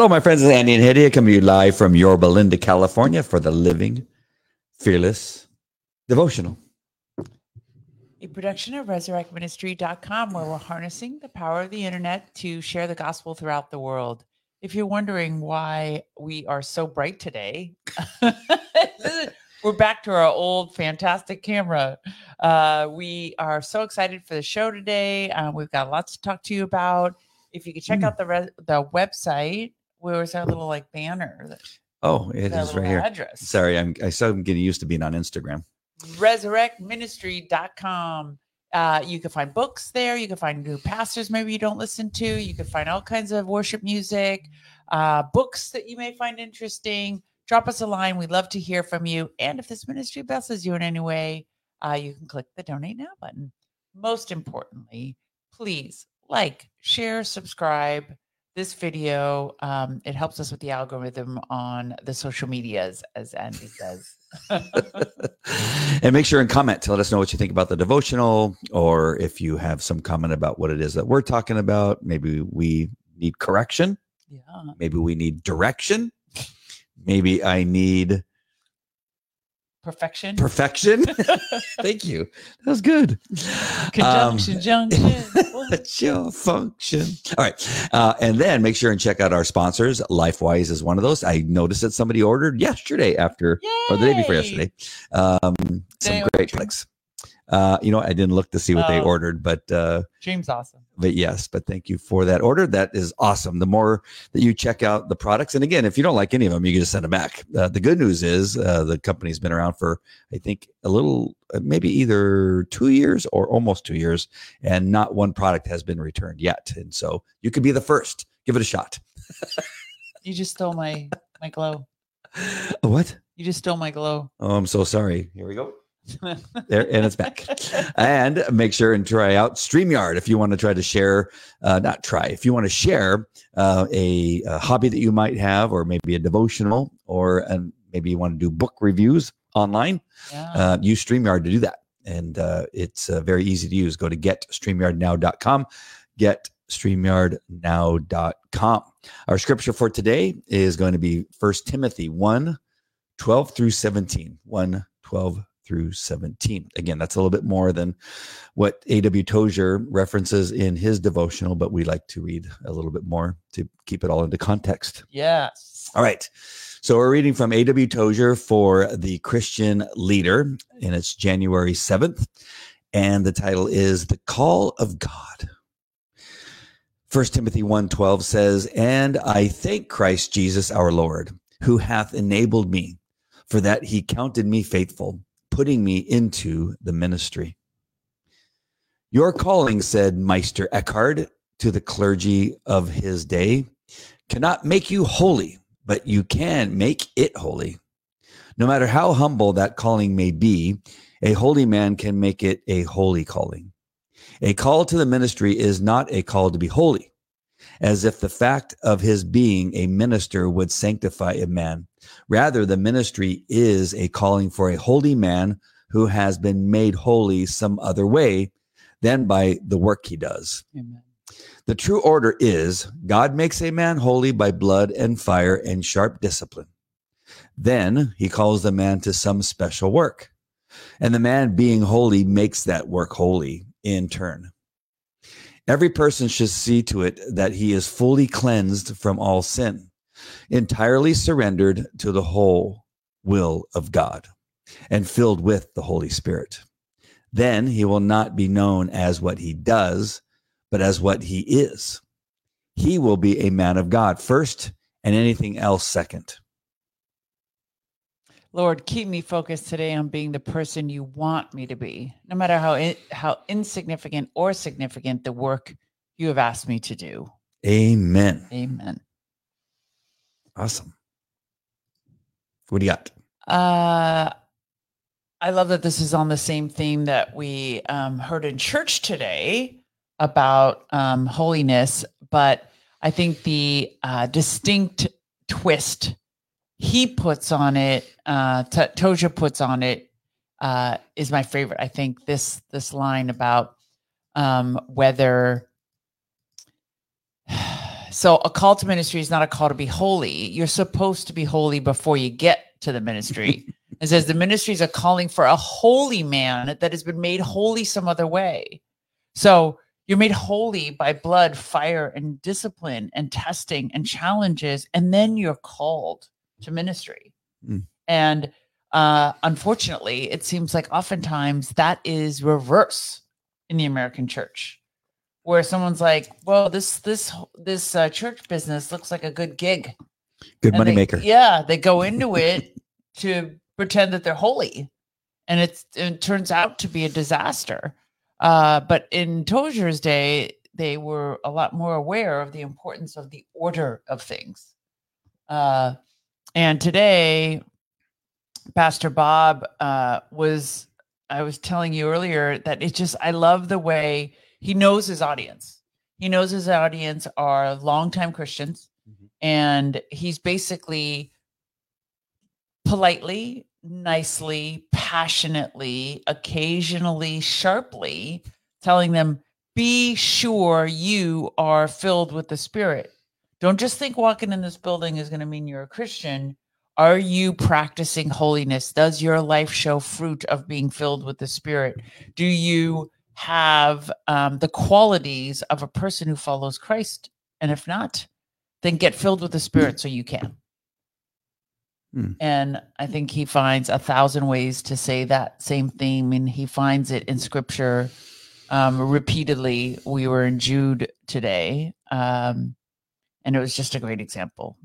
Hello, my friends. It's Andy and Hedieh coming to you live from Yorba Linda, California for the Living Fearless Devotional. A production of resurrectministry.com where we're harnessing the power of the internet to share the gospel throughout the world. If you're wondering why we are so bright today, we're back to our old fantastic camera. Uh, we are so excited for the show today. Uh, we've got lots to talk to you about. If you could check Mm. out the re- the website, where's our little like banner? that- Oh, it is right here. Address. Sorry, I'm I still am getting used to being on Instagram. resurrectministry.com. Uh, you can find books there. You can find new pastors maybe you don't listen to. You can find all kinds of worship music, uh, books that you may find interesting. Drop us a line. We'd love to hear from you. And if this ministry blesses you in any way, uh, you can click the donate now button. Most importantly, please like, share, subscribe this video. Um, it helps us with the algorithm on the social medias, as Andy says. and make sure and comment to let us know what you think about the devotional, or if you have some comment about what it is that we're talking about. Maybe we need correction. yeah. Maybe we need direction. Maybe I need perfection. perfection. Thank you. That was good. Um, Conjunction, junction. What's your function? All right. Uh, and then make sure and check out our sponsors. LifeWise is one of those. I noticed that somebody ordered yesterday after, or the day before yesterday. Um, some great order? Uh, you know, I didn't look to see what they Oh. ordered, but uh, Dream's awesome. but yes, but thank you for that order. That is awesome. The more that you check out the products, and again, if you don't like any of them, you can just send them back. Uh, the good news is uh, the company's been around for, I think, a little, uh, maybe either two years or almost two years, and not one product has been returned yet. And so you could be the first. Give it a shot. You just stole my my glow. What? You just stole my glow. Oh, I'm so sorry. Here we go. There, and it's back. and make sure and try out StreamYard if you want to try to share, uh, not try, if you want to share uh, a, a hobby that you might have, or maybe a devotional, or and maybe you want to do book reviews online, yeah. uh, use StreamYard to do that. And uh, it's uh, very easy to use. Go to getstreamyardnow.com, getstreamyardnow.com. Our scripture for today is going to be 1 Timothy 1 12 through 17. 1 12 through 17. Again, that's a little bit more than what A.W. Tozer references in his devotional, but we like to read a little bit more to keep it all into context. yes. All right. So we're reading from A.W. Tozer for the Christian Leader, and it's January 7th. And the title is The Call of God. 1 Timothy 1:12 says, "And I thank Christ Jesus our Lord, who hath enabled me, for that he counted me faithful, putting me into the ministry." Your calling, said Meister Eckhart to the clergy of his day, cannot make you holy, but you can make it holy. No matter how humble that calling may be, a holy man can make it a holy calling. A call to the ministry is not a call to be holy, as if the fact of his being a minister would sanctify a man. Rather, the ministry is a calling for a holy man who has been made holy some other way than by the work he does. Amen. The true order is God makes a man holy by blood and fire and sharp discipline. Then he calls the man to some special work. And the man being holy makes that work holy in turn. Every person should see to it that he is fully cleansed from all sin, entirely surrendered to the whole will of God, and filled with the Holy Spirit. Then he will not be known as what he does, but as what he is. He will be a man of God first, and anything else second. Lord, keep me focused today on being the person you want me to be, no matter how in, how insignificant or significant the work you have asked me to do. Amen. Amen. Awesome. What do you got? Uh, I love that this is on the same theme that we um, heard in church today about um, holiness, but I think the uh, distinct twist he puts on it, uh, T- Tozer puts on it, uh, is my favorite. I think this this line about um, whether So a call to ministry is not a call to be holy. You're supposed to be holy before you get to the ministry. it says the ministry is a calling for a holy man that has been made holy some other way. So you're made holy by blood, fire, and discipline, and testing and challenges, and then you're called to ministry. Mm. And uh, unfortunately, it seems like oftentimes that is reverse in the American church, where someone's like, "Well, this this this uh, church business looks like a good gig, Good and money they- maker. Yeah, they go into it to pretend that they're holy, and it's, it turns out to be a disaster. Uh, but in Tozer's day, they were a lot more aware of the importance of the order of things. Uh, and today, Pastor Bob uh, was, I was telling you earlier that it just, I love the way he knows his audience. He knows his audience are longtime Christians, Mhm. and he's basically politely, nicely, passionately, occasionally, sharply telling them, be sure you are filled with the Spirit. Don't just think walking in this building is going to mean you're a Christian. Are you practicing holiness? Does your life show fruit of being filled with the Spirit? Do you have um, the qualities of a person who follows Christ? And if not, then get filled with the Spirit so you can. Hmm. And I think he finds a thousand ways to say that same theme, and he finds it in Scripture um, repeatedly. We were in Jude today, um, and it was just a great example.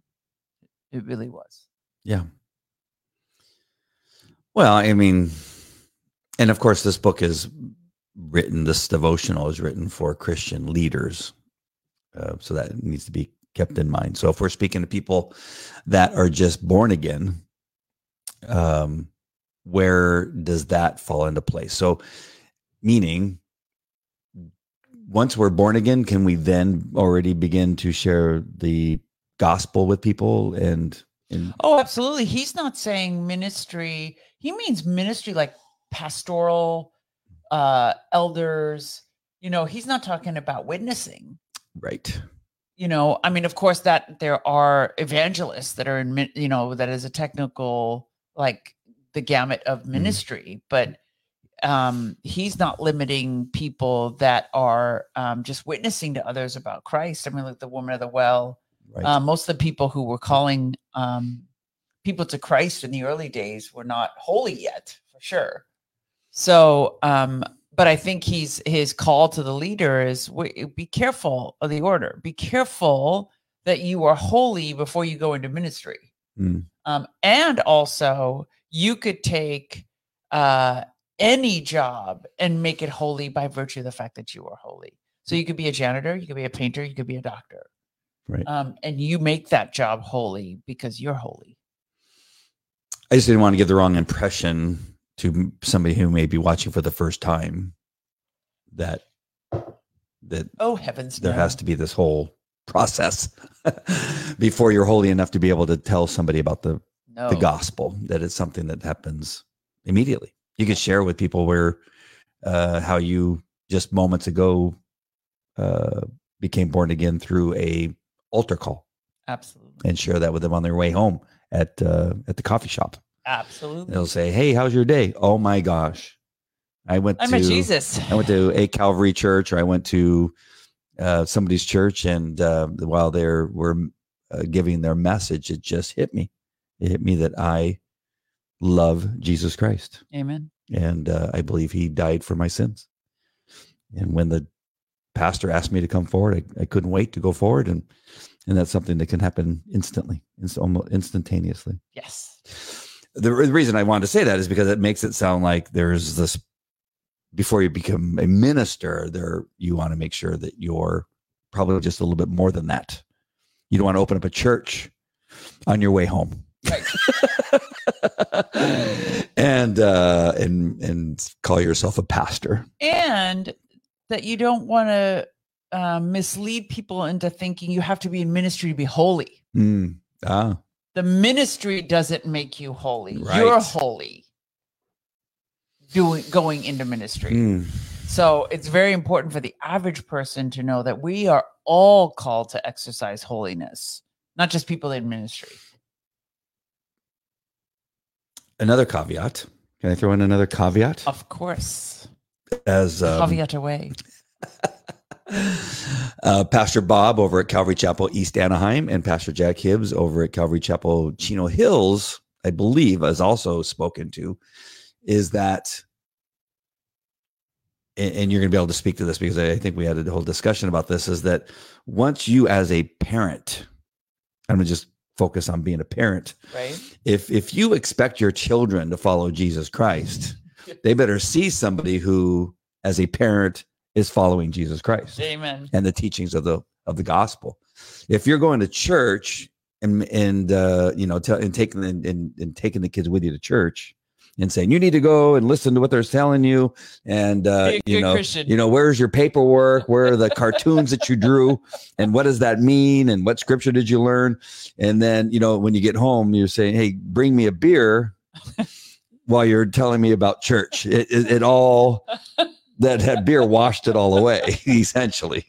It really was. Yeah. Well, I mean, and of course, this book is written, this devotional is written for Christian leaders. Uh, so that needs to be kept in mind. So if we're speaking to people that are just born again, um, where does that fall into place? So, meaning, once we're born again, can we then already begin to share the gospel with people and and Oh, absolutely. He's not saying ministry. He means ministry like pastoral, uh, elders. You know, he's not talking about witnessing. right? you know i mean of course that there are evangelists that are in you know that is a technical like the gamut of ministry but um he's not limiting people that are um just witnessing to others about christ i mean like the woman of the well Right. uh, most of the people who were calling um people to christ in the early days were not holy yet for sure so um but I think he's his call to the leader is be careful of the order. Be careful that you are holy before you go into ministry. Mm. Um, and also, you could take uh, any job and make it holy by virtue of the fact that you are holy. So you could be a janitor, you could be a painter, you could be a doctor, Right. um, and you make that job holy because you're holy. I just didn't want to give the wrong impression to somebody who may be watching for the first time that that Oh heavens! there no. has to be this whole process before you're holy enough to be able to tell somebody about the no. the gospel that it's something that happens immediately. You could share with people where uh, how you just moments ago uh, became born again through a altar call Absolutely, and share that with them on their way home at uh, at the coffee shop. Absolutely. They'll say, "Hey, how's your day?" Oh my gosh, I went I'm to a Jesus. I went to a Calvary church, or I went to uh, somebody's church, and uh, while they were uh, giving their message, it just hit me. It hit me that I love Jesus Christ, Amen. and uh, I believe He died for my sins. And when the pastor asked me to come forward, I, I couldn't wait to go forward, and and that's something that can happen instantly, inst- almost instantaneously Yes. The, the reason I wanted to say that is because it makes it sound like there's this before you become a minister, there you want to make sure that you're probably just a little bit more than that. You don't want to open up a church on your way home. and uh and and call yourself a pastor. and that you don't want to uh, mislead people into thinking you have to be in ministry to be holy. Mm. Ah, The ministry doesn't make you holy. Right. You're holy doing going into ministry. mm. So it's very important for the average person to know that we are all called to exercise holiness, not just people in ministry. Another caveat. Can I throw in another caveat? Of course. As um, Caveat away. uh, Pastor Bob over at Calvary Chapel East Anaheim and Pastor Jack Hibbs over at Calvary Chapel Chino Hills, I believe, has also spoken to, is that, and, and you're going to be able to speak to this because I think we had a whole discussion about this, is that once you as a parent, I'm going to just focus on being a parent. Right. If if you expect your children to follow Jesus Christ, they better see somebody who, as a parent, is following Jesus Christ Amen. and the teachings of the of the gospel. If you're going to church and and uh, you know tell and taking and, and, and taking the kids with you to church and saying you need to go and listen to what they're telling you and uh, you know Christian. you know where's your paperwork where are the cartoons that you drew and what does that mean and what scripture did you learn and then you know when you get home you're saying hey bring me a beer while you're telling me about church it, it, it all that had beer washed it all away essentially.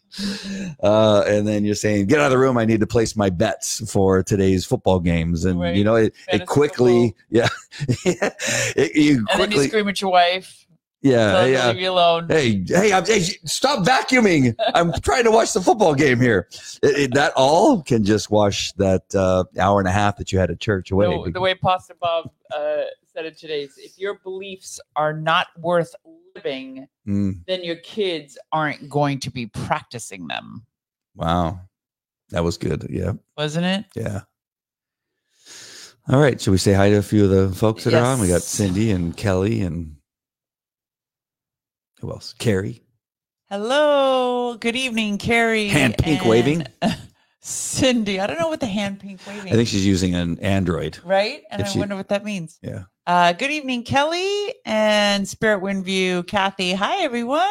Uh, and then you're saying get out of the room. I need to place my bets for today's football games. And Right. you know it, it quickly yeah. It, you And then you quickly scream at your wife. yeah to yeah. leave you alone. hey hey, I'm, hey stop vacuuming. I'm trying to watch the football game here. It- it- that all can just wash that uh, hour and a half that you had at church away. The, the way Pastor Bob uh, said it today is if your beliefs are not worth living, Mm, then your kids aren't going to be practicing them. wow that was good yeah Wasn't it? Yeah. All right. Should we say hi to a few of the folks that are on? We got Cindy and Kelly and who else? Carrie. Hello. Good evening, Carrie. Hand pink and waving. Cindy. I don't know what the hand pink waving I think she's using an Android. right? And If I she- wonder what that means. Yeah. Uh, good evening, Kelly and Spirit Windview, Kathy. Hi, everyone.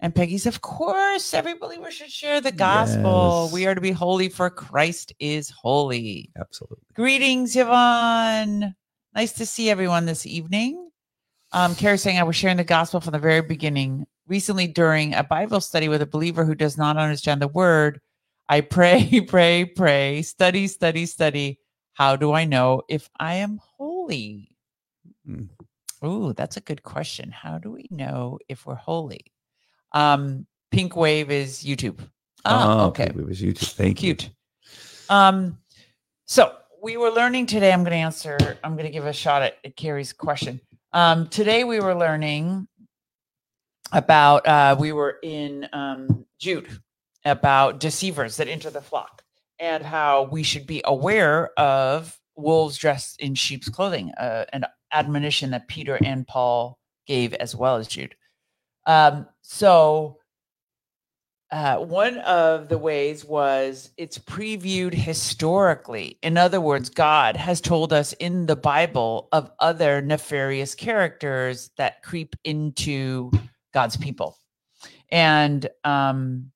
And Peggy's, of course, every believer should share the gospel. Yes. We are to be holy, for Christ is holy. Absolutely. Greetings, Yvonne. Nice to see everyone this evening. Um, Carrie saying I was sharing the gospel from the very beginning. Recently, during a Bible study with a believer who does not understand the word, I pray, pray, pray, study, study, study. How do I know if I am holy? Hmm. Ooh, that's a good question. How do we know if we're holy? Um, Pink Wave is YouTube. Oh, okay. It was YouTube. Thank you. Cute. Um, so we were learning today. I'm going to answer. I'm going to give a shot at, at Carrie's question. Um, today we were learning about. Uh, we were in um, Jude about deceivers that enter the flock and how we should be aware of wolves dressed in sheep's clothing. Uh, an admonition that Peter and Paul gave as well as Jude. Um, so uh, one of the ways was it's previewed historically. In other words, God has told us in the Bible of other nefarious characters that creep into God's people. And um,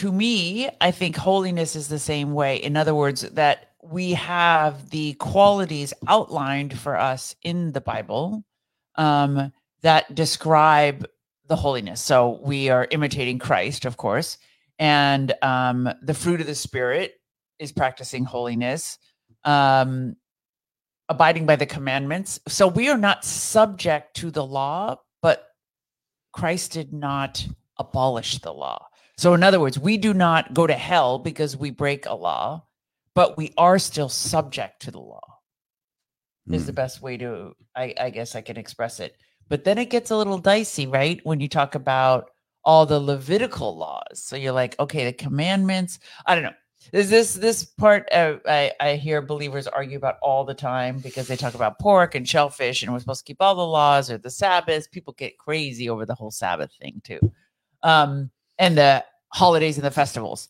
to me, I think holiness is the same way. In other words, that we have the qualities outlined for us in the Bible um, that describe the holiness. So we are imitating Christ, of course, and um, the fruit of the Spirit is practicing holiness, um, abiding by the commandments. So we are not subject to the law, but Christ did not abolish the law. So, in other words, we do not go to hell because we break a law, but we are still subject to the law is the Mm. best way to I, I guess I can express it. But then it gets a little dicey, right? When you talk about all the Levitical laws. So you're like, okay, the commandments. I don't know. Is this this part uh, I, I hear believers argue about all the time because they talk about pork and shellfish and we're supposed to keep all the laws or the Sabbath. People get crazy over the whole Sabbath thing too. Um, and the holidays and the festivals.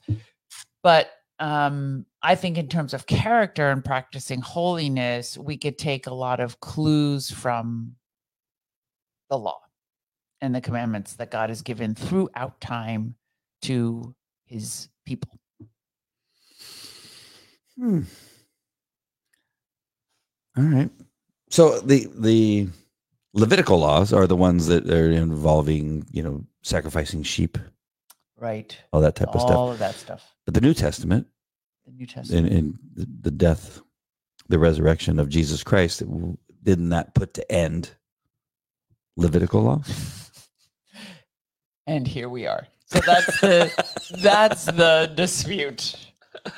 But um, I think in terms of character and practicing holiness, we could take a lot of clues from the law and the commandments that God has given throughout time to his people. Hmm. All right. So the the Levitical laws are the ones that are involving, you know, sacrificing sheep, Right. all that type of stuff. All of that stuff. But the New Testament The New Testament. in, and the the death, the resurrection of Jesus Christ, didn't that put to end Levitical law? and here we are. So that's the that's the dispute.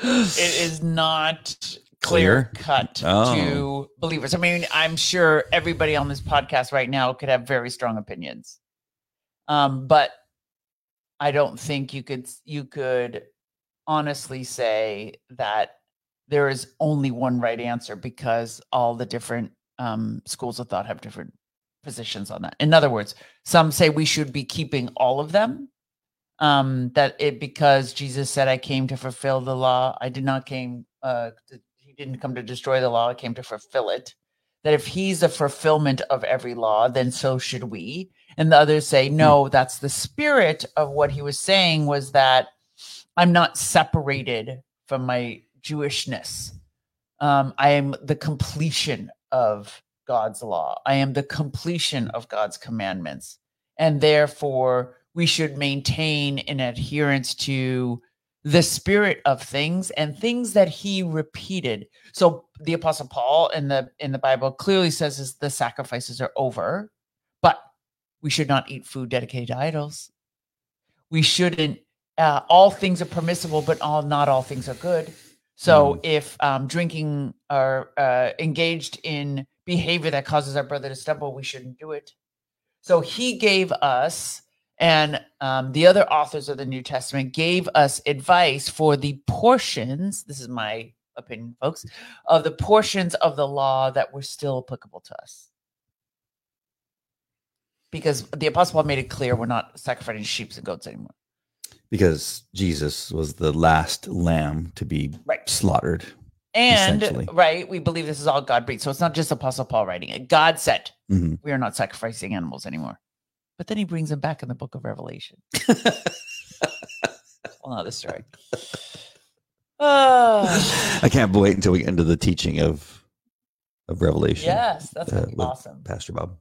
It is not clear Clear? cut Oh. to believers. I mean, I'm sure everybody on this podcast right now could have very strong opinions. Um, but I don't think you could you could honestly say that there is only one right answer because all the different um, schools of thought have different positions on that. In other words, some say we should be keeping all of them. Um, that it because Jesus said, "I came to fulfill the law. I did not came. Uh, he didn't come to destroy the law. I came to fulfill it." That if he's the fulfillment of every law, then so should we. And the others say, "No, that's the spirit of what he was saying. Was that I'm not separated from my Jewishness. Um, I am the completion of God's law. I am the completion of God's commandments. And therefore, we should maintain an adherence to the spirit of things and things that he repeated. So the apostle Paul in the in the Bible clearly says is the sacrifices are over, we should not eat food dedicated to idols. We shouldn't uh, all things are permissible, but all not all things are good. So if um, drinking or uh, engaged in behavior that causes our brother to stumble, we shouldn't do it. So he gave us, and um, the other authors of the New Testament gave us advice for the portions. This is my opinion, folks, of the portions of the law that were still applicable to us. Because the apostle Paul made it clear we're not sacrificing sheep and goats anymore. Because Jesus was the last lamb to be Right. slaughtered. And right, we believe this is all God breathed. So it's not just Apostle Paul writing it. God said, Mhm. we are not sacrificing animals anymore. But then he brings them back in the book of Revelation. well, not the story. Ah, I can't wait until we get into the teaching of of Revelation. yes, that's gonna uh, be awesome. Pastor Bob.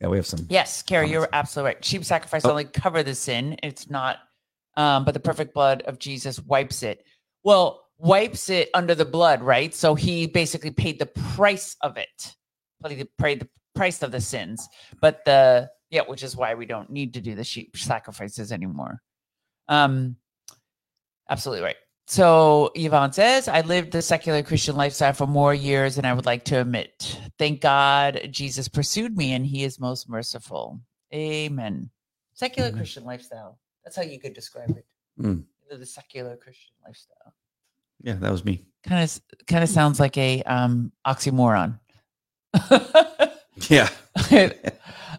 Yeah, we have some. Yes, Carrie, you're absolutely right. Sheep sacrifice Oh. only cover the sin. It's not, um, but the perfect blood of Jesus wipes it. Well, wipes it under the blood, right? So he basically paid the price of it. Paid paid the price of the sins. But the yeah, which is why we don't need to do the sheep sacrifices anymore. Um, absolutely right. So Yvonne says, I lived the secular Christian lifestyle for more years than I would like to admit. Thank God Jesus pursued me and he is most merciful. Amen. Secular Amen. Christian lifestyle. That's how you could describe it. Mm. The secular Christian lifestyle. Yeah, that was me. Kind of kind of sounds like a um oxymoron. Yeah.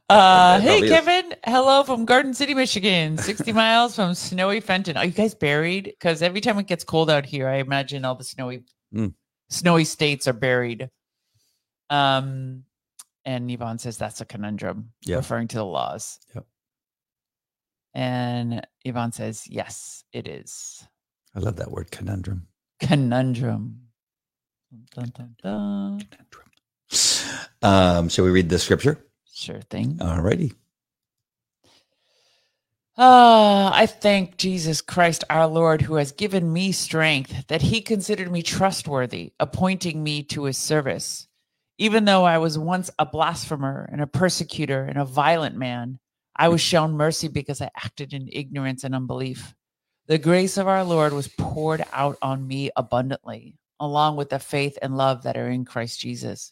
uh, hey, is. Kevin. Hello from Garden City, Michigan, 60 miles from snowy Fenton. Are you guys buried? Because every time it gets cold out here, I imagine all the snowy, Mm. snowy states are buried. Um, and Yvonne says that's a conundrum, Yeah. referring to the laws. Yep. And Yvonne says, yes, it is. I love that word conundrum. Conundrum. Dun, dun, dun. Conundrum. Um, shall we read the scripture? Sure thing. All righty. Ah, I thank Jesus Christ our Lord, who has given me strength, that he considered me trustworthy, appointing me to his service. Even though I was once a blasphemer and a persecutor and a violent man, I was shown mercy because I acted in ignorance and unbelief. The grace of our Lord was poured out on me abundantly, along with the faith and love that are in Christ Jesus.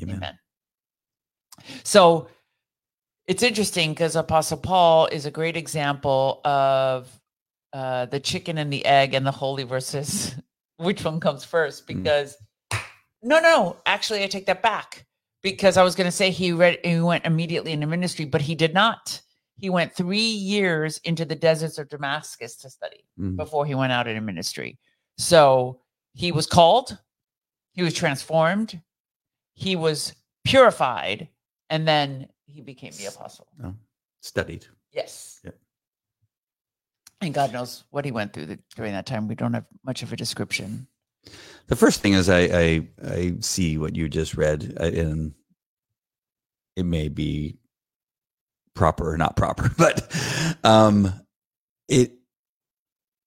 Amen. Amen. So it's interesting because Apostle Paul is a great example of uh, the chicken and the egg and the holy versus which one comes first. Mm. Because no, no, actually, I take that back because I was going to say he read he went immediately into ministry, but he did not. He went three years into the deserts of Damascus to study Mhm. before he went out into ministry. So he was called, he was transformed, he was purified, and then he became the apostle. Studied. Yes. Yep. And God knows what he went through the, during that time. We don't have much of a description. The first thing is I I, I see what you just read, uh, and it may be proper or not proper, but um, it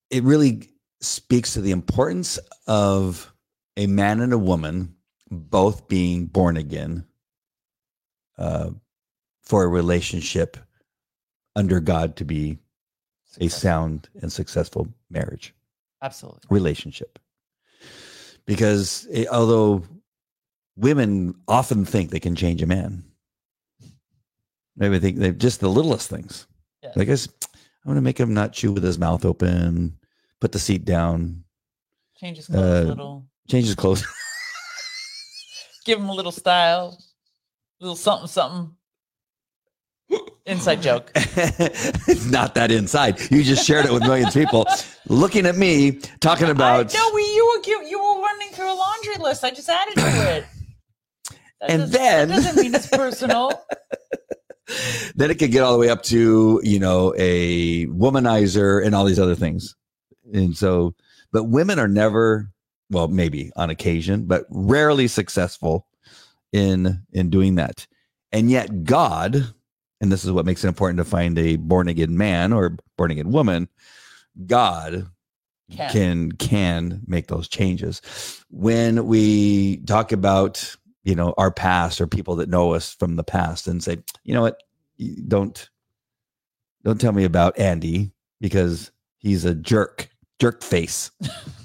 it really speaks to the importance of a man and a woman both being born again uh, for a relationship under God to be a sound and successful marriage Absolutely. relationship. Because eh, although women often think they can change a man, maybe think they just the littlest things. Yes. Like I guess I'm going to make him not chew with his mouth open, put the seat down, Change his clothes uh, a little. change his clothes. Give him a little style. a little something, something. Inside joke. it's not that inside. You just shared it with millions of people, looking at me talking about. I, no, we, you were you were running through a laundry list. I just added to it. That And then- that doesn't mean it's personal. then it could get all the way up to you know a womanizer and all these other things and so but women are never well maybe on occasion but rarely successful in in doing that. And yet god and this is what makes it important to find a born again man or born again woman god Can. can can make those changes. When we talk about you know our past or people that know us from the past and say you know what? Don't don't tell me about andy because he's a jerk jerk face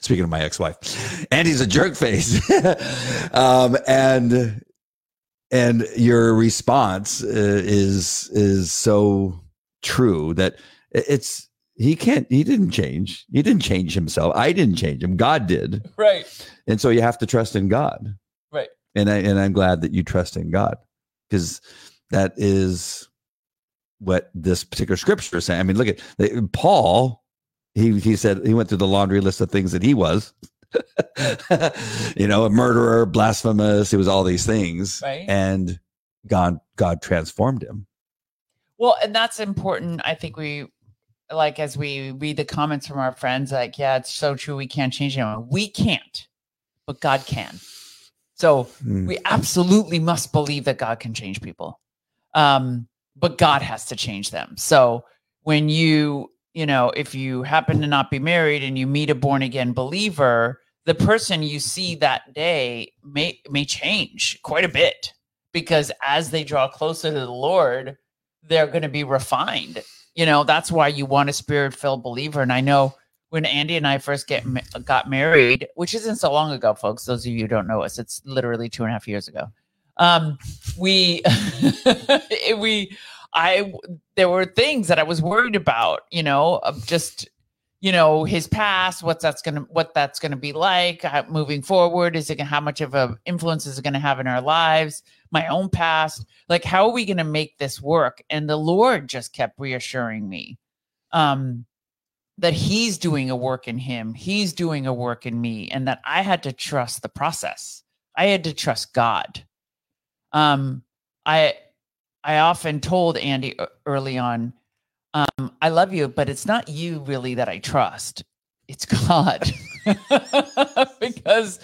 speaking of my ex-wife. Andy's a jerk face. Um and and your response uh, is is so true that it's he can't he didn't change. He didn't change himself. I didn't change him. God did. Right. and so you have to trust in god. Right. and i and i'm glad that you trust in god because that is what this particular scripture is saying. I mean look at paul he he said he went through the laundry list of things that he was you know a murderer blasphemous he was all these things Right. and god god transformed him Well, and that's important. I think we like as we read the comments from our friends, like, yeah, it's so true. We can't change anyone. We can't, but God can. So Mm. we absolutely must believe that God can change people. Um, but God has to change them. So when you, you know, if you happen to not be married and you meet a born again believer, the person you see that day may may change quite a bit because as they draw closer to the Lord, they're going to be refined. You know, that's why you want a spirit filled believer. And I know when Andy and I first get got married, which isn't so long ago, folks. Those of you who don't know us, it's literally two and a half years ago. Um, we we I there were things that I was worried about. You know, of just you know his past, what's that's gonna what that's gonna be like uh, moving forward. Is it how much of a influence is it gonna have in our lives? My own past, like how are we gonna make this work? And the Lord just kept reassuring me. Um, that he's doing a work in him, he's doing a work in me, and that I had to trust the process. I had to trust God. Um, I I often told Andy early on, um, I love you, but it's not you really that I trust. It's God. because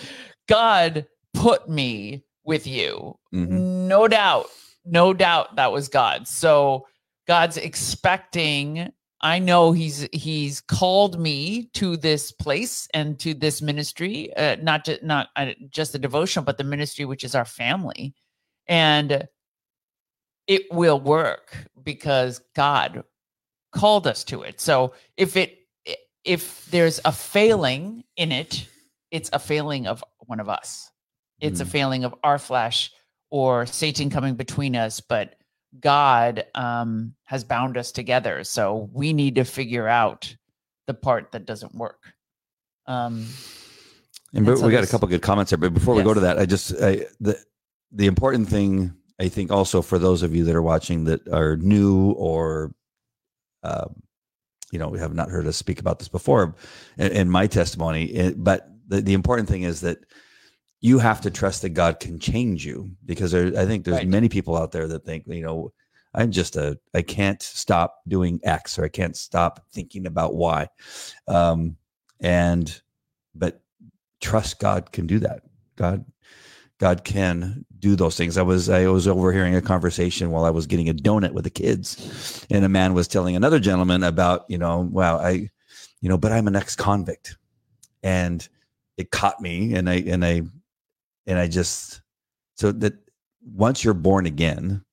God put me with you. Mhm. No doubt. No doubt that was God. So God's expecting I know he's he's called me to this place and to this ministry, uh, not just not uh, just the devotional, but the ministry, which is our family, and it will work because God called us to it. So if it if there's a failing in it, it's a failing of one of us. It's a Mm. failing of our flesh or Satan coming between us, but God um, has bound us together. So we need to figure out the part that doesn't work. Um, And, And but so we got a couple good comments there. But before we go to that, I just I, the the important thing I think also for those of you that are watching that are new or um, you know have not heard us speak about this before in, in my testimony, it, but the, the important thing is that you have to trust that God can change you because there, I think there's Right. many people out there that think you know I'm just a I can't stop doing X or I can't stop thinking about Y, um, and but trust God can do that. God God can do those things. I was I was overhearing a conversation while I was getting a donut with the kids, and a man was telling another gentleman about you know wow I you know but I'm an ex convict, and it caught me and I and I and I just so that once you're born again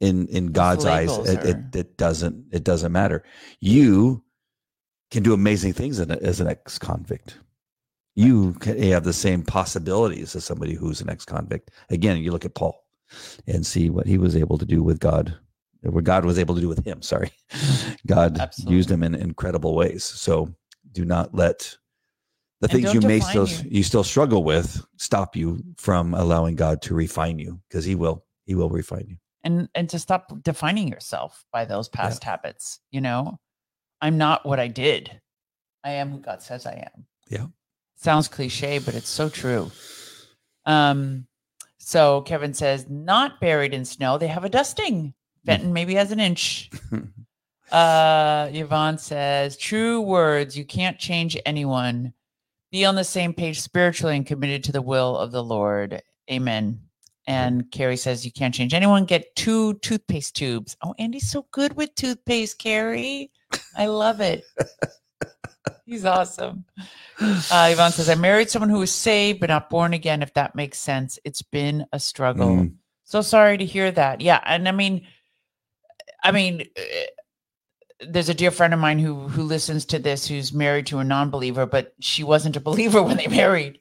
in in God's eyes it, it, it doesn't it doesn't matter. You can do amazing things as an ex convict. You have the same possibilities as somebody who's an ex convict. Again, you look at Paul and see what he was able to do with God, or what God was able to do with him. Sorry, God Absolutely. used him in incredible ways. So do not let the And things you may still you. you still struggle with stop you from allowing God to refine you because He will. He will refine you. and and to stop defining yourself by those past habits you know i'm not what i did i am who god says i am Yeah. Sounds cliche but it's so true. Um so kevin says not buried in snow. They have a dusting. Fenton maybe has an inch. Uh yvonne says true words. You can't change anyone. Be on the same page spiritually and committed to the will of the lord. Amen. And Carrie says you can't change anyone. Get two toothpaste tubes. Oh, Andy's so good with toothpaste, Carrie. I love it. He's awesome. Uh, Yvonne says, I married someone who was saved but not born again, if that makes sense. It's been a struggle. Mm. So sorry to hear that. Yeah. And I mean, I mean, eh, there's a dear friend of mine who who listens to this who's married to a non-believer, but she wasn't a believer when they married.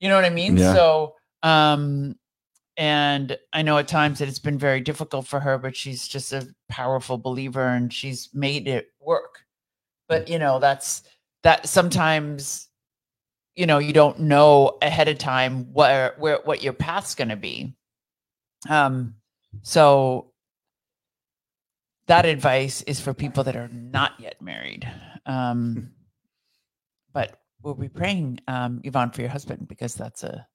You know what I mean? Yeah. So um and I know at times that it's been very difficult for her, but she's just a powerful believer and she's made it work. But you know, that's that sometimes you know you don't know ahead of time where where what your path's going to be. Um so that advice is for people that are not yet married. Um but we'll be praying um Yvonne for your husband because that's a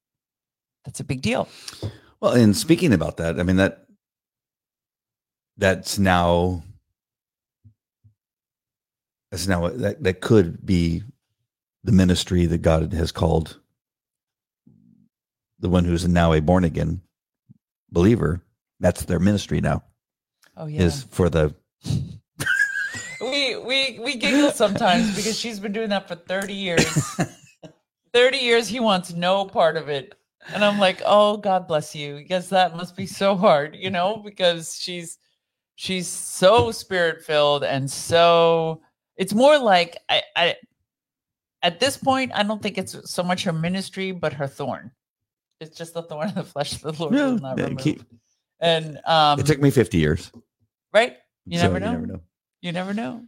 that's a big deal. Well, and speaking about that, I mean that that's now that's now that that could be the ministry that God has called the one who's now a born again believer. That's their ministry now. Oh yeah. Is for the we we we giggle sometimes because she's been doing that for 30 years 30 years he wants no part of it and i'm like oh god bless you because that must be so hard you know because she's she's so spirit filled and so it's more like i i at this point i don't think it's so much her ministry but her thorn it's just the thorn of the flesh of the lord Yeah, will not yeah, remove. keep- and um it took me 50 years. right you so never know You never know. you never know.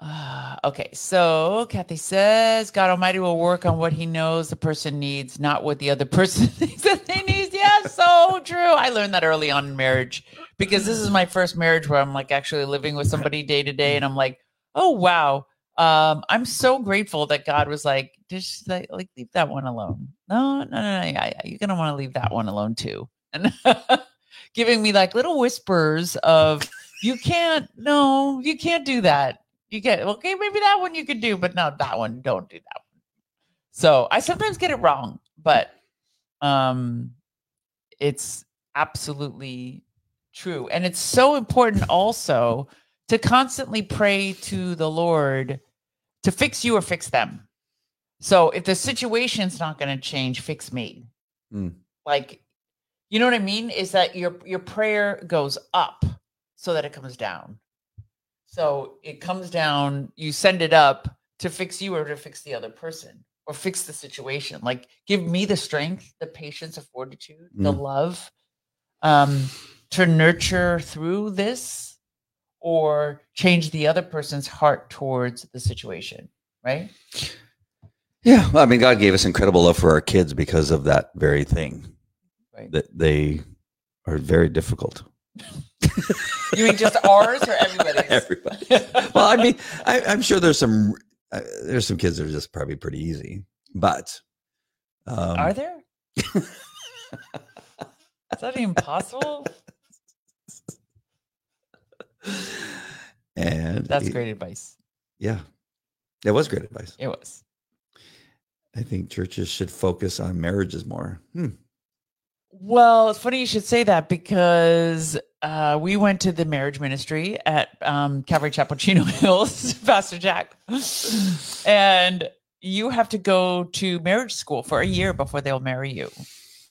Ah, okay, so Kathy says God Almighty will work on what He knows the person needs, not what the other person thinks that they need. Yeah, so true. I learned that early on in marriage because this is my first marriage where I'm like actually living with somebody day to day, and I'm like, oh wow. Um, I'm so grateful that God was like, just like, like leave that one alone. No, no, no, no. Yeah, you're gonna want to leave that one alone too. And giving me like little whispers of you can't no you can't do that you can't okay maybe that one you could do but not that one don't do that one so i sometimes get it wrong but um it's absolutely true. And it's so important also to constantly pray to the lord to fix you or fix them. So if the situation's not going to change fix me. Mm. like you know what i mean? Is that your your prayer goes up so that it comes down. So it comes down you send it up to fix you or to fix the other person or fix the situation. Like give me the strength the patience the fortitude the Mm. love. Um to nurture through this or change the other person's heart towards the situation right? Yeah. Well, I mean, God gave us incredible love for our kids because of that very thing. Right. That they are very difficult. You mean just ours or everybody's? Everybody. Well, I mean, I, I'm sure there's some uh, there's some kids that are just probably pretty easy, but um, Are there? Is that even possible? and That's it- great advice. Yeah, that was great advice. It was. I think churches should focus on marriages more. Hmm. Well, it's funny you should say that because uh, we went to the marriage ministry at um, Calvary Chapel Chino Hills, Pastor Jack, and you have to go to marriage school for a year before they'll marry you.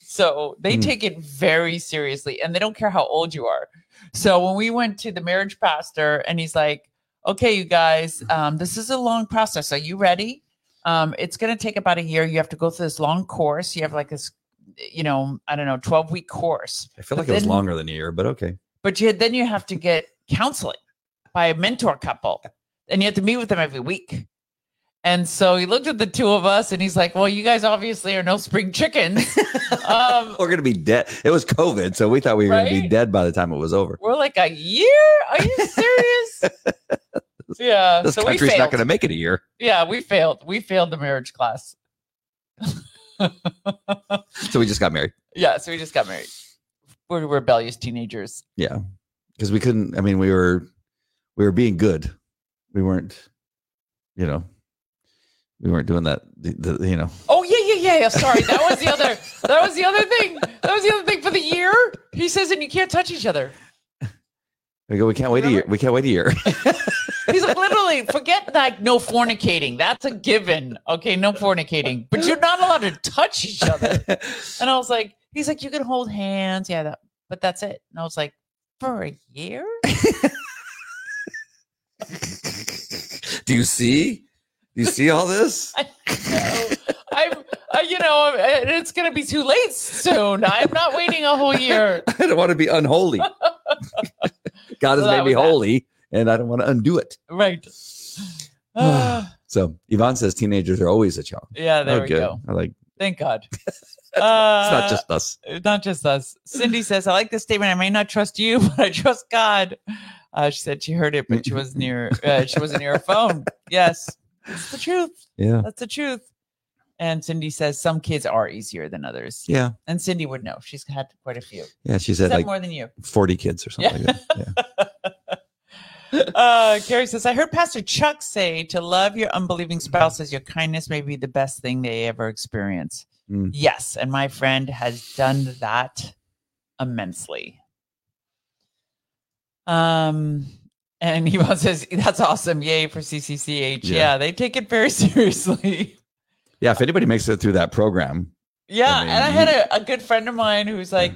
So they Hmm. take it very seriously and they don't care how old you are. So when we went to the marriage pastor and he's like, okay, you guys, um, this is a long process. Are you ready? Um, it's going to take about a year. You have to go through this long course. You have like this, you know, I don't know, 12 week course. I feel But like it was then- longer than a year, but okay. But you then you have to get counseling by a mentor couple, and you have to meet with them every week. And so he looked at the two of us, and he's like, "Well, you guys obviously are no spring chickens. um, We're gonna be dead. It was COVID, so we thought we were gonna be dead by the time it was over. we're like a year? Are you serious? yeah. This so country's not gonna make it a year. yeah, we failed. We failed the marriage class. So we just got married. Yeah, so we just got married. We're rebellious teenagers. Yeah, because we couldn't. I mean, we were we were being good. We weren't, you know, we weren't doing that. The, the, you know, Oh yeah, yeah, yeah, yeah. Sorry, that was the other. That was the other thing. That was the other thing for the year. He says, and you can't touch each other. we go. We can't wait a year. We can't wait a year. He's like, literally, forget like no fornicating. That's a given. Okay, no fornicating, but you're not allowed to touch each other. And I was like, he's like, you can hold hands, yeah, that, but that's it. And I was like, for a year? Do you see? You see all this? I know. I'm, uh, you know, it's gonna be too late soon. I'm not waiting a whole year. I don't want to be unholy. God has So made me was that. holy, and I don't want to undo it. Right. So Yvonne says teenagers are always a challenge. yeah, there oh, we good. go. I like. Thank God. it's Uh, not just us. not just us. Cindy says, I like this statement. I may not trust you, but I trust God. Uh, she said she heard it, but she wasn't near uh, she wasn't near her phone. Yes. It's the truth. Yeah. That's the truth. And Cindy says some kids are easier than others. Yeah. And Cindy would know. She's had quite a few. Yeah. She said like more than you. 40 kids or something like that. Yeah. Uh, Gary says, I heard Pastor Chuck say to love your unbelieving spouse as your kindness may be the best thing they ever experience. Mm. Yes. And my friend has done that immensely. Um, and he says, That's awesome. Yay for CCCH. Yeah. Yeah, they take it very seriously. Yeah. If anybody makes it through that program, Yeah, I mean, and I had a, a good friend of mine who's like,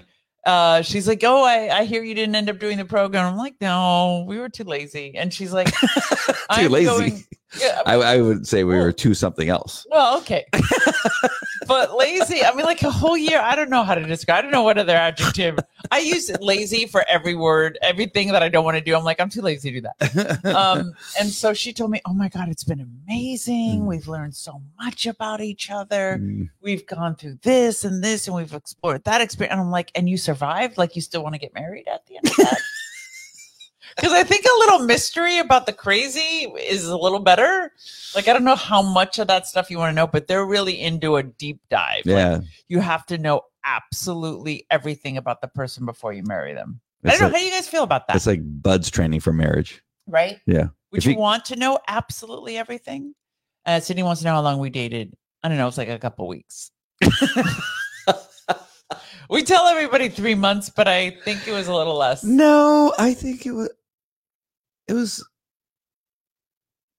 uh, she's like, oh, I, I hear you didn't end up doing the program. I'm like, no, we were too lazy. And she's like, too I'm lazy. going- yeah, I, I would say we Well- were to something else. well, okay, but lazy. I mean, like a whole year. I don't know how to describe. I don't know what other adjective. I use lazy for every word, everything that I don't want to do. I'm like, I'm too lazy to do that. um, and so she told me, "Oh my god, it's been amazing. Mm. We've learned so much about each other. Mm, We've gone through this and this, and we've explored that experience." And I'm like, "And you survived? Like you still want to get married at the end of that?" Because I think a little mystery about the crazy is a little better. Like I don't know how much of that stuff you want to know, but they're really into a deep dive. Like, yeah. you have to know absolutely everything about the person before you marry them. I don't know like, how you guys feel about that. it's like buds training for marriage. right? Yeah. Would you you- want to know absolutely everything? Uh, Sydney wants to know how long we dated. I don't know. It's like a couple weeks. we tell everybody three months, but I think it was a little less. No, I think it was. It was.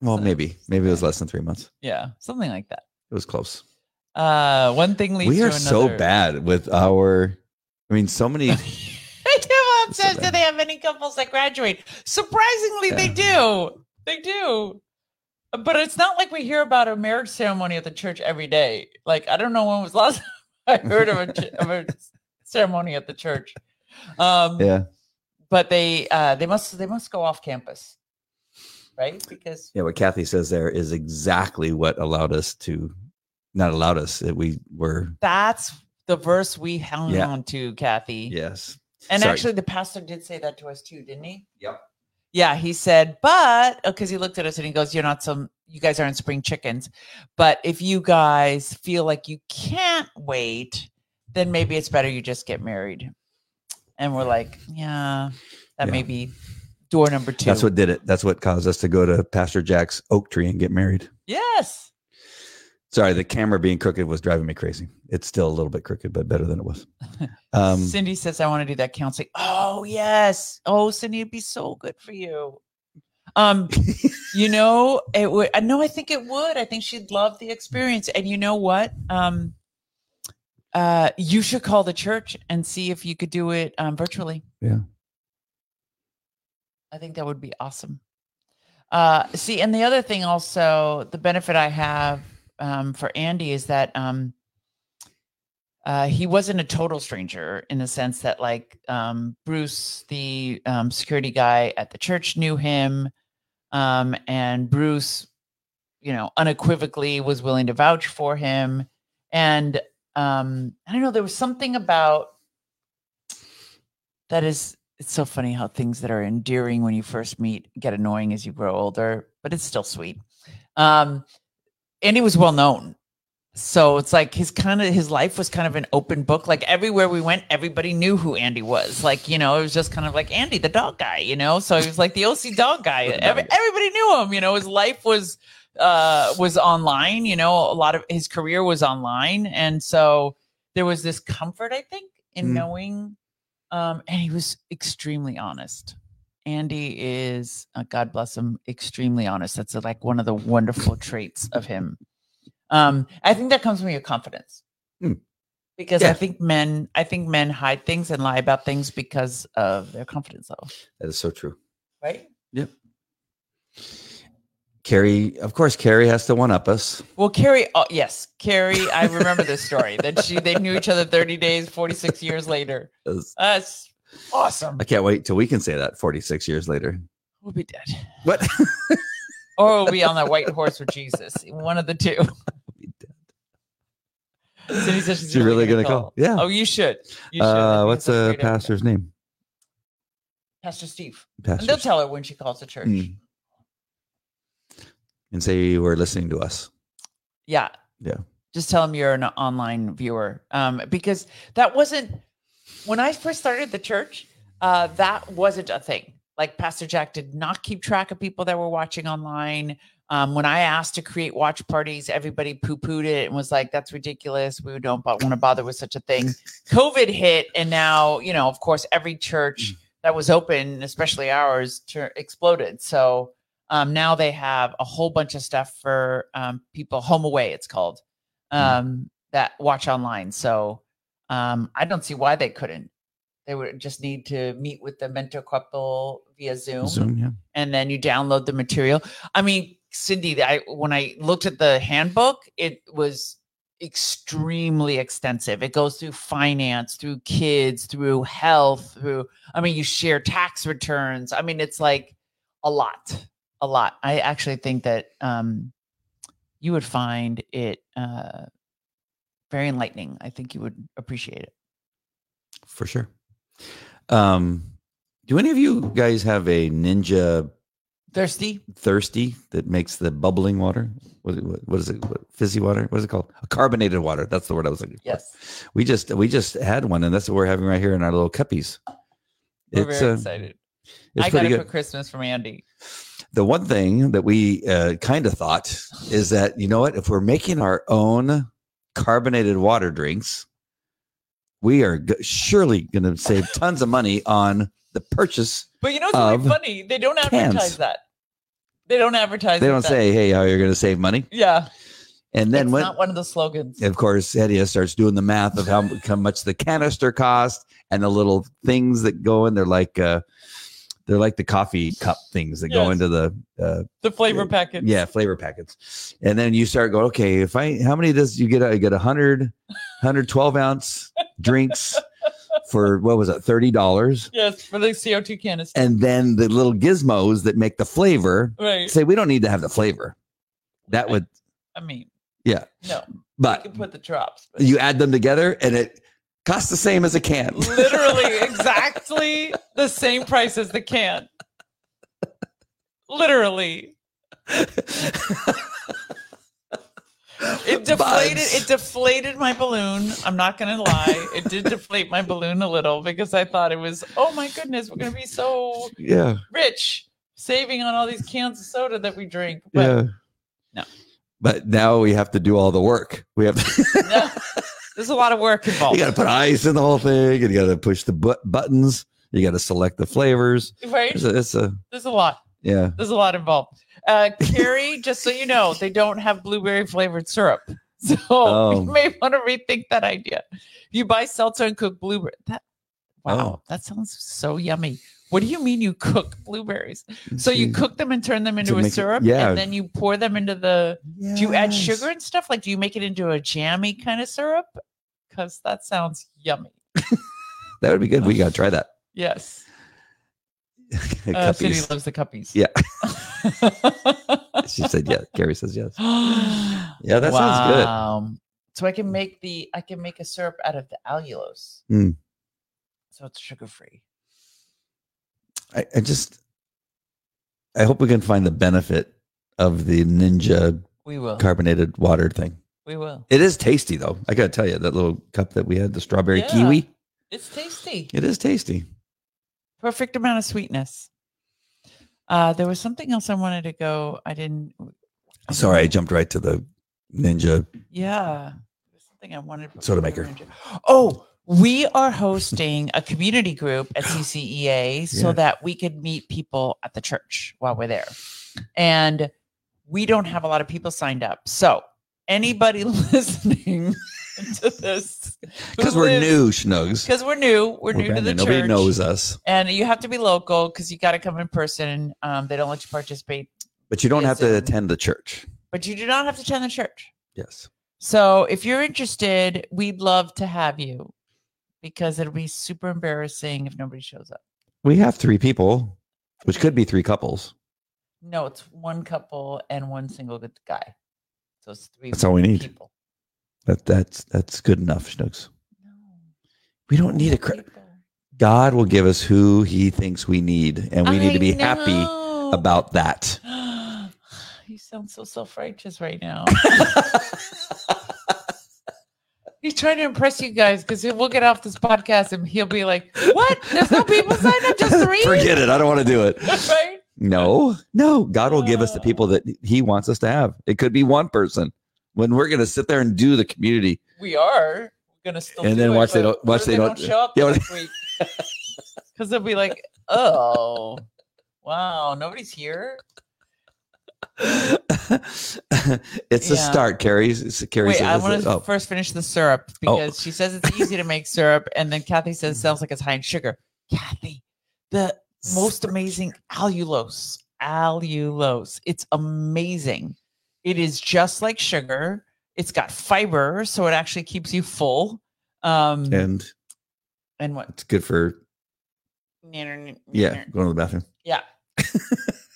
Well, So- maybe, maybe it was less than three months. Yeah, something like that. It was close. Uh, one thing leads we are so bad with our. I mean, so many. So says, "Do bad. they have any couples that graduate?" Surprisingly, they do. They do. But it's not like we hear about a marriage ceremony at the church every day. Like I don't know when was last time I heard of a, of a ceremony at the church. Um, yeah. But they uh, they must they must go off campus. right? Because Yeah, what Kathy says there is exactly what allowed us to, not allowed us. That we were that's the verse we hung Yeah. on to, Kathy. yes. And Sorry. actually, the pastor did say that to us too, didn't he? Yep. Yeah, he said, but because he looked at us and he goes, "You're not some. You guys aren't spring chickens. But if you guys feel like you can't wait, then maybe it's better you just get married." And we're like, "Yeah, that Yeah. may be door number two. That's what did it. That's what caused us to go to Pastor Jack's oak tree and get married. Yes. Sorry, the camera being crooked was driving me crazy. It's still a little bit crooked, but better than it was. Um, Cindy says, "I want to do that counseling." Oh yes. Oh, Cindy, it'd be so good for you. Um, you know, it would. I know. I think it would. I think she'd love the experience. And you know what? Um, uh, you should call the church and see if you could do it um, virtually. Yeah. I think that would be awesome. Uh, see, and the other thing also, the benefit I have um, for Andy is that um, uh, he wasn't a total stranger in the sense that, like, um, Bruce, the um, security guy at the church, knew him, um, and Bruce, you know, unequivocally was willing to vouch for him. And um, I don't know, there was something about that is it's so funny how things that are endearing when you first meet get annoying as you grow older, but it's still sweet. Um, Andy was well known. So it's like his kind of his life was kind of an open book. Like everywhere we went, everybody knew who Andy was. Like, you know, it was just kind of like Andy, the dog guy, you know? So he was like the OC dog guy. Every, guy. everybody knew him, you know, his life was uh was online, you know, a lot of his career was online. And so there was this comfort, I think, in Mm. knowing um, and he was extremely honest. Andy is, uh, God bless him, extremely honest. That's like one of the wonderful traits of him. Um, I think that comes from your confidence, Hmm. because Yeah. I think men, I think men hide things and lie about things because of their confidence level, that is so true. right? Carrie, of course, Carrie has to one up us. Well, Carrie, oh, yes, Carrie, I remember this story that she they knew each other thirty days, forty six years later. That's awesome. I can't wait till we can say that 46 years later. We'll be dead, What? or we'll be on that white horse with Jesus. One of the two. Cindy says she's She really gonna call? Yeah. Oh, you should. You should. Uh, what's the pastor's name? Pastor Steve. Pastor. And they'll tell her when she calls the church. Mm. And say you were listening to us. Yeah. Yeah. Just tell them you're an online viewer. Um, because that wasn't when I first started the church, uh, that wasn't a thing. Like Pastor Jack did not keep track of people that were watching online. Um, when I asked to create watch parties, everybody poo-pooed it and was like, "That's ridiculous. We don't want to bother with such a thing." COVID hit, and now you know, of course, every church that was open, especially ours, tur exploded. So um, now they have a whole bunch of stuff for um, people home away. It's called um, that watch online. So um, I don't see why they couldn't. They would just need to meet with the mentor couple via Zoom, Zoom, yeah. and then you download the material. I mean, Cindy, I when I looked at the handbook, it was extremely extensive. It goes through finance, through kids, through health, through I mean, you share tax returns. I mean, it's like a lot, a lot. I actually think that um, you would find it uh, very enlightening. I think you would appreciate it. For sure. Um, do any of you guys have a ninja Thirsti? thirsty that makes the bubbling water? What, what, what is it? What, fizzy water? What is it called? A carbonated water. That's the word I was looking for. Yes. We just we just had one, and that's what we're having right here in our little cuppies. We're It's very uh, excited. it's I got it good. for Christmas from Andy. The one thing that we uh, kind of thought is that you know what if we're making our own carbonated water drinks we are g- surely going to save tons of money on the purchase But you know what's really funny? They don't advertise cans. that. They don't advertise. they don't that- say hey how you're going to save money Yeah. and then it's when not one of the slogans. of course Hedieh starts doing the math of how, how much the canister cost and the little things that go in they're like uh they're like the coffee cup things that go into the uh, The flavor packets. yeah flavor packets and then you start going okay if i how many does you get I get 100 112 ounce drinks for what was it, thirty dollars, Yes, for the CO2 canister. and then the little gizmos that make the flavor right. say we don't need to have the flavor. That would, I mean, yeah, no, you but can put the drops. But you add them together and it costs the same as a can. literally exactly the same price as the can. Literally. It deflated Buds. it deflated my balloon. I'm not gonna lie. It did deflate my balloon a little because I thought it was, oh my goodness, we're gonna be so yeah, rich saving on all these cans of soda that we drink. But yeah. No. But now we have to do all the work. We have to, no, there's a lot of work involved. you got to put ice in the whole thing, and you got to push the bu- buttons. You got to select the flavors. right? It's a, it's a There's a lot. yeah. There's a lot involved. Uh, Carrie, just so you know, they don't have blueberry flavored syrup. So Oh. you may want to rethink that idea. You buy seltzer and cook blueberry. That wow, Oh. that sounds so yummy. What do you mean you cook blueberries? So you cook them and turn them into a make it- syrup, yeah. and then you pour them into the. Do you add sugar and stuff? Like, do you make it into a jammy kind of syrup? Because that sounds yummy. That would be good. We got to try that. Yes, uh, Cuppies. loves the cuppies. Yeah. she said yes. Carrie says yes. Yeah, that sounds good. good. So I can make the I can make a syrup out of the allulose. Mm. So it's sugar free. I, I just, I hope we can find the benefit of the Ninja We will. carbonated water thing. we will. It is tasty though. I got to tell you, that little cup that we had, the strawberry Yeah. kiwi, It's tasty. it is tasty. Perfect amount of sweetness. Uh, there was something else I wanted to go. I didn't. I Sorry, I didn't- jumped right to the Ninja. Yeah. There's something I wanted. Soda maker. Oh, we are hosting a community group at CCEA so Yeah. that we could meet people at the church while we're there. And we don't have a lot of people signed up. So anybody listening to this, Because we're new, Schnugs. Because we're new. We're, We're new to the new. Nobody church. knows us, And you have to be local because you got to come in person. Um, they don't let you participate, but you don't have to attend the church. but you do not have to attend the church. Yes. So if you're interested, we'd love to have you because it'll be super embarrassing if nobody shows up. We have three people, which could be three couples. No, it's one couple and one single good guy. So it's three That's all we need. people. That that's that's good enough, Schnugs. No, We don't need a more cr- people. God will give us who He thinks we need, and we need to I be happy about that. you sound so self-righteous right now. He's trying to impress you guys because we'll get off this podcast and he'll be like, "What? There's no people signed up, just three? Forget it. I don't want to do it. right? No, no. God will give us the people that He wants us to have. It could be one person. When we're going to sit there and do the community, We are gonna still, And then it, watch they don't- watch if they don't- show up Yeah, next week because they'll be like, "Oh, wow, nobody's here." it's a start. Carrie, It's- Carrie Wait, I want to oh, first finish the syrup because she says it's easy to make syrup, and then Kathy says it sounds like it's high in sugar. Kathy, the most amazing allulose, allulose. It's amazing. It is just like sugar. It's got fiber, so it actually keeps you full. Um, and, and what? it's good for yeah, going to the bathroom. yeah.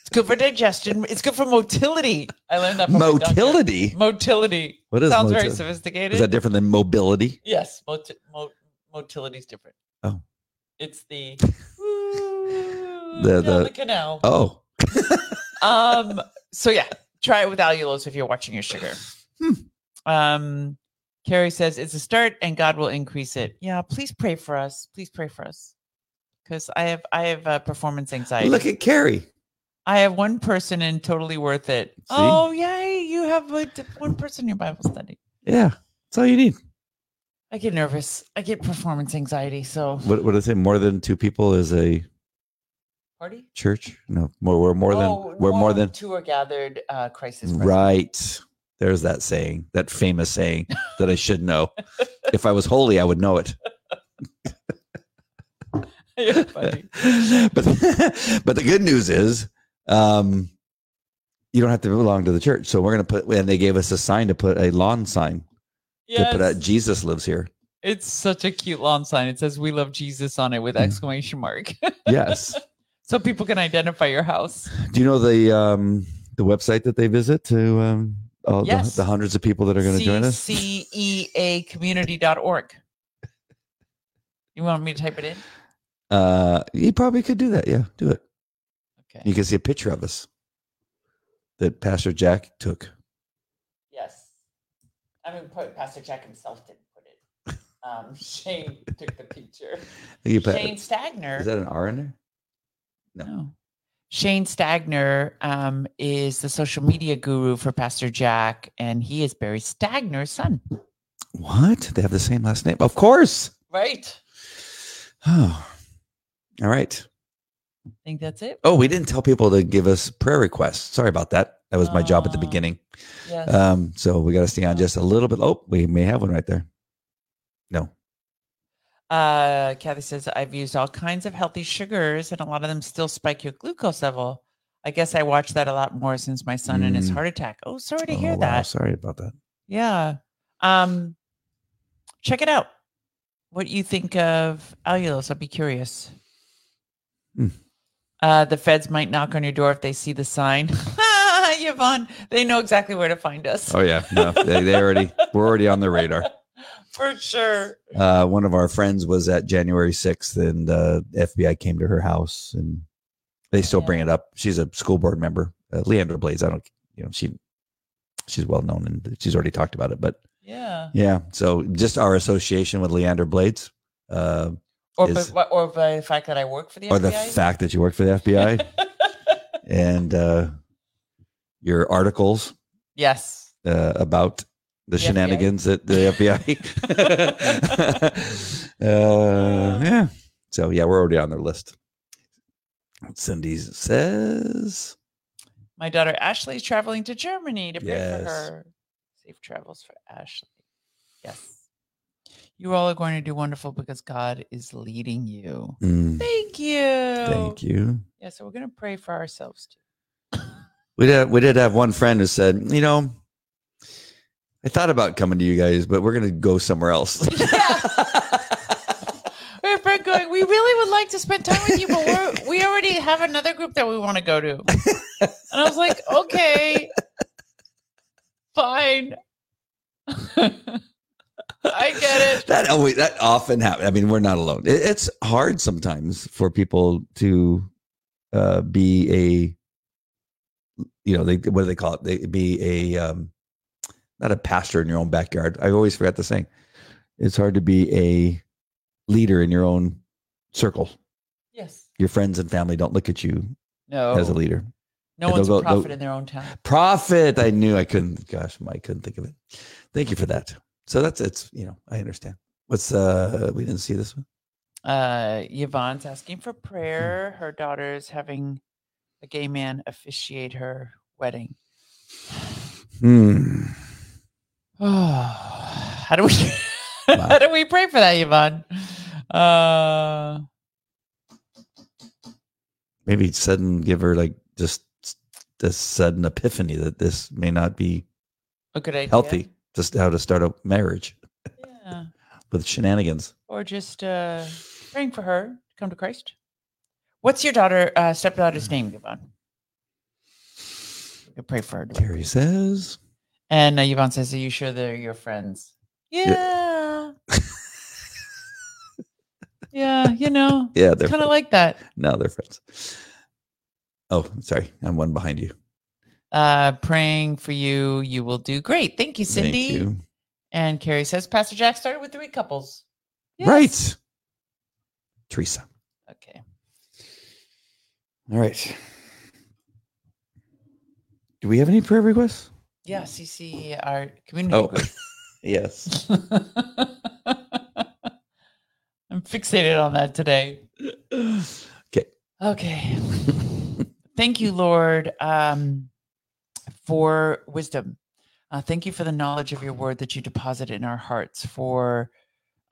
it's good for digestion. It's good for motility. I learned that from. Motility. Motility. What is Sounds very sophisticated. Is that different than mobility? Yes, mot- mo- motility is different. Oh. it's the The- the the- the canal. Oh, Um. So yeah, try it with allulose if you're watching your sugar. Hmm. Um. Carrie says it's a start, and God will increase it. Yeah, please pray for us. Please pray for us, because I have I have uh, performance anxiety. look at Carrie. I have one person in totally worth it. Oh yay! You have like one person in your Bible study. Yeah, that's all you need. I get nervous. I get performance anxiety. So What what do they say? More than two people is a party. church? No, more. We're more than Oh, we're more than two are gathered. Uh, crisis. right. There's that saying, that famous saying that I should know. if I was holy, I would know it. But but the good news is, um, you don't have to belong to the church. So we're gonna put, and they gave us a sign to put a lawn sign to put out Jesus lives here. It's such a cute lawn sign. It says "We love Jesus" on it with Mm. exclamation mark, Yes. so people can identify your house. Do you know the um the website that they visit to um all Yes. the, the hundreds of people that are going to join us? cceacommunity.org. You want me to type it in? Uh, you probably could do that. Yeah, do it. Okay. You can see a picture of us that Pastor Jack took. Yes. I mean, put Pastor Jack himself didn't put it. Um, Shane took the picture. Shane Stagner. is that an R in there? No. No. Shane Stagner um, is the social media guru for Pastor Jack, and he is Barry Stagner's son. What? They have the same last name? Of course. Right. Oh. All right. I think that's it. Oh, we didn't tell people to give us prayer requests. Sorry about that. That was my job at the Oh. beginning. Yes. Um, so we got to stay on just a little bit. Oh, we may have one right there. No. Uh, Kathy says, I've used all kinds of healthy sugars, and a lot of them still spike your glucose level. I guess I watch that a lot more since my son and his Mm. heart attack. Oh, sorry to Oh, hear wow. that. Sorry about that. Yeah. Um, check it out. What you think of allulose? I'd be curious. Hmm. Uh, the feds might knock on your door if they see the sign. Yvonne, they know exactly where to find us. Oh yeah, no, they, they already we're already on the radar. For sure. Uh, one of our friends was at January sixth, and uh, FBI came to her house, and they still bring it up. She's a school board member, uh, Leandra Blades. I don't, you know, she she's well known, and she's already talked about it. But Yeah. yeah, so just our association with Leandra Blades, uh, Or, Is- by, or by the fact that I work for the FBI. or the fact that you work for the FBI, and uh, your articles yes. uh, about the, The FBI? shenanigans at the FBI. uh, yeah. So yeah, we're already on their list. Cindy says, My daughter Ashley is traveling to Germany to pray Yes. for her. Safe travels for Ashley. Yes. You all are going to do wonderful because God is leading you. mm, Thank you. "Thank you." Yeah, so we're going to pray for ourselves too. We did. We did have one friend who said, "You know, I thought about coming to you guys, but we're going to go somewhere else." We have going, we really would like to spend time with you, but we're, we already have another group that we want to go to. And I was like, okay, fine. I get it. that always that often happens. I mean, we're not alone. It, it's hard sometimes for people to uh, be a, you know, they what do they call it? They be a um, not a pastor in your own backyard. I always forget the saying. It's hard to be a leader in your own circle. Yes. Your friends and family don't look at you No. as a leader. no and one's a go- they'll- prophet in their own town. Prophet. I knew I couldn't. Gosh, I couldn't think of it. Thank you for that. So that's it's. You know, I understand. What's uh? We didn't see this one. Uh, Yvonne's asking for prayer. Her daughter's having a gay man officiate her wedding. Hmm. Oh, how do we how do we pray for that, Yvonne? Uh, maybe sudden give her like just this sudden epiphany that this may not be a good idea. healthy just how to start a marriage Yeah. with shenanigans Or just uh, praying for her to come to Christ. What's your daughter, uh, stepdaughter's name, Yvonne? Could pray for her. Terry says And uh, Yvonne says, Are you sure they're your friends? Yeah. Yeah, you know, yeah they're kind of like that. no they're friends oh sorry i'm one behind you Uh, praying for you. You will do great. Thank you, Cindy. Thank you. And Carrie says, Pastor Jack started with three couples. Yes. right teresa Okay. all right do we have any prayer requests Yeah, CC, our community oh yes I'm fixated on that today. okay Okay. thank you, Lord, um, for wisdom. Uh, thank you for the knowledge of your word that you deposit in our hearts, for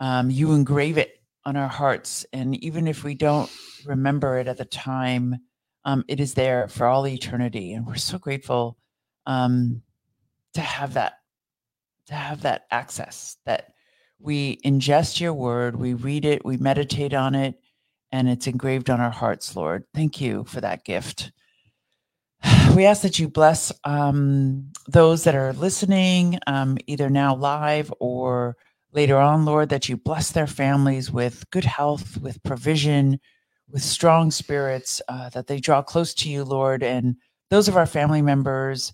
um, you engrave it on our hearts. And even if we don't remember it at the time, um, it is there for all eternity. And we're so grateful um, to have that, to have that access that we ingest your word, we read it, we meditate on it, and it's engraved on our hearts, Lord. Thank you for that gift. We ask that you bless um, those that are listening, um, either now live or later on, Lord, that you bless their families with good health, with provision, with strong spirits, uh, that they draw close to you, Lord. And those of our family members,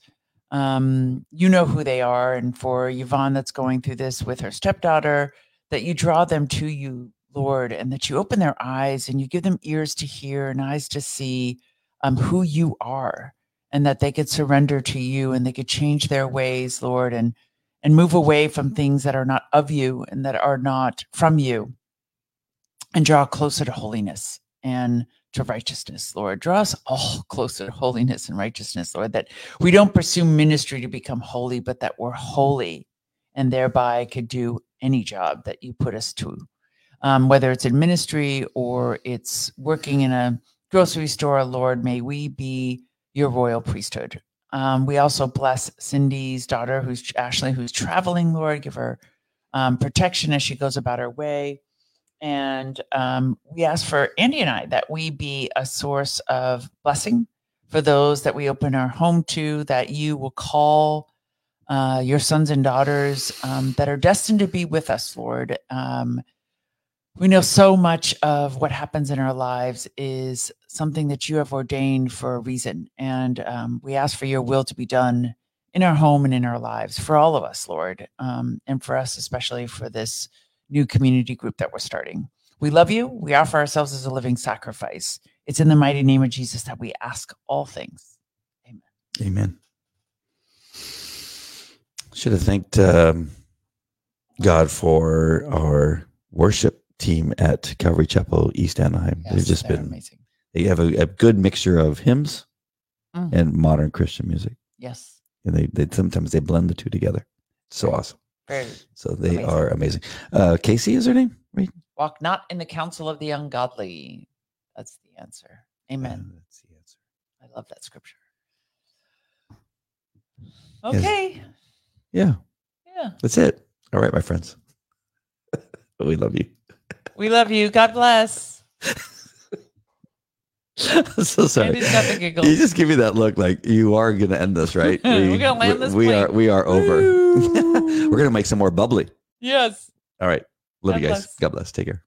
um, you know who they are. And for Yvonne, that's going through this with her stepdaughter, that you draw them to you, Lord, and that you open their eyes and you give them ears to hear and eyes to see um, who you are, and that they could surrender to you and they could change their ways, Lord, and and move away from things that are not of you and that are not from you, and draw closer to holiness and to righteousness, Lord. Draw us all closer to holiness and righteousness, Lord, that we don't pursue ministry to become holy, but that we're holy and thereby could do any job that you put us to, um, whether it's in ministry or it's working in a grocery store, Lord, may we be your royal priesthood. Um, we also bless Cindy's daughter, who's Ashley, who's traveling, Lord. Give her um, protection as she goes about her way. And um, we ask for Andy and I that we be a source of blessing for those that we open our home to, that you will call uh, your sons and daughters um, that are destined to be with us, Lord. We know so much of what happens in our lives is something that you have ordained for a reason. And um, we ask for your will to be done in our home and in our lives for all of us, Lord, um, and for us, especially for this new community group that we're starting. We love you. We offer ourselves as a living sacrifice. It's in the mighty name of Jesus that we ask all things. Amen. Amen. Should have thanked um, God for our worship team at Calvary Chapel East Anaheim. Yes, They've just been, amazing. they have a, a good mixture of hymns Mm. and modern Christian music. Yes. And they, they sometimes they blend the two together. So awesome. Very So they Amazing. are amazing. Uh, Casey is her name, right? walk not in the counsel of the ungodly. That's the answer. Amen. Uh, that's the answer. I love that scripture. Yes. Okay. Yeah, Yeah. that's it. All right, my friends. we love you. We love you. God bless. I'm so sorry. You just give me that look like you are going to end this, right? We're gonna land we- this We are. We are over. We're going to make some more bubbly. Yes. All right. Love God you guys. bless. God bless. Take care.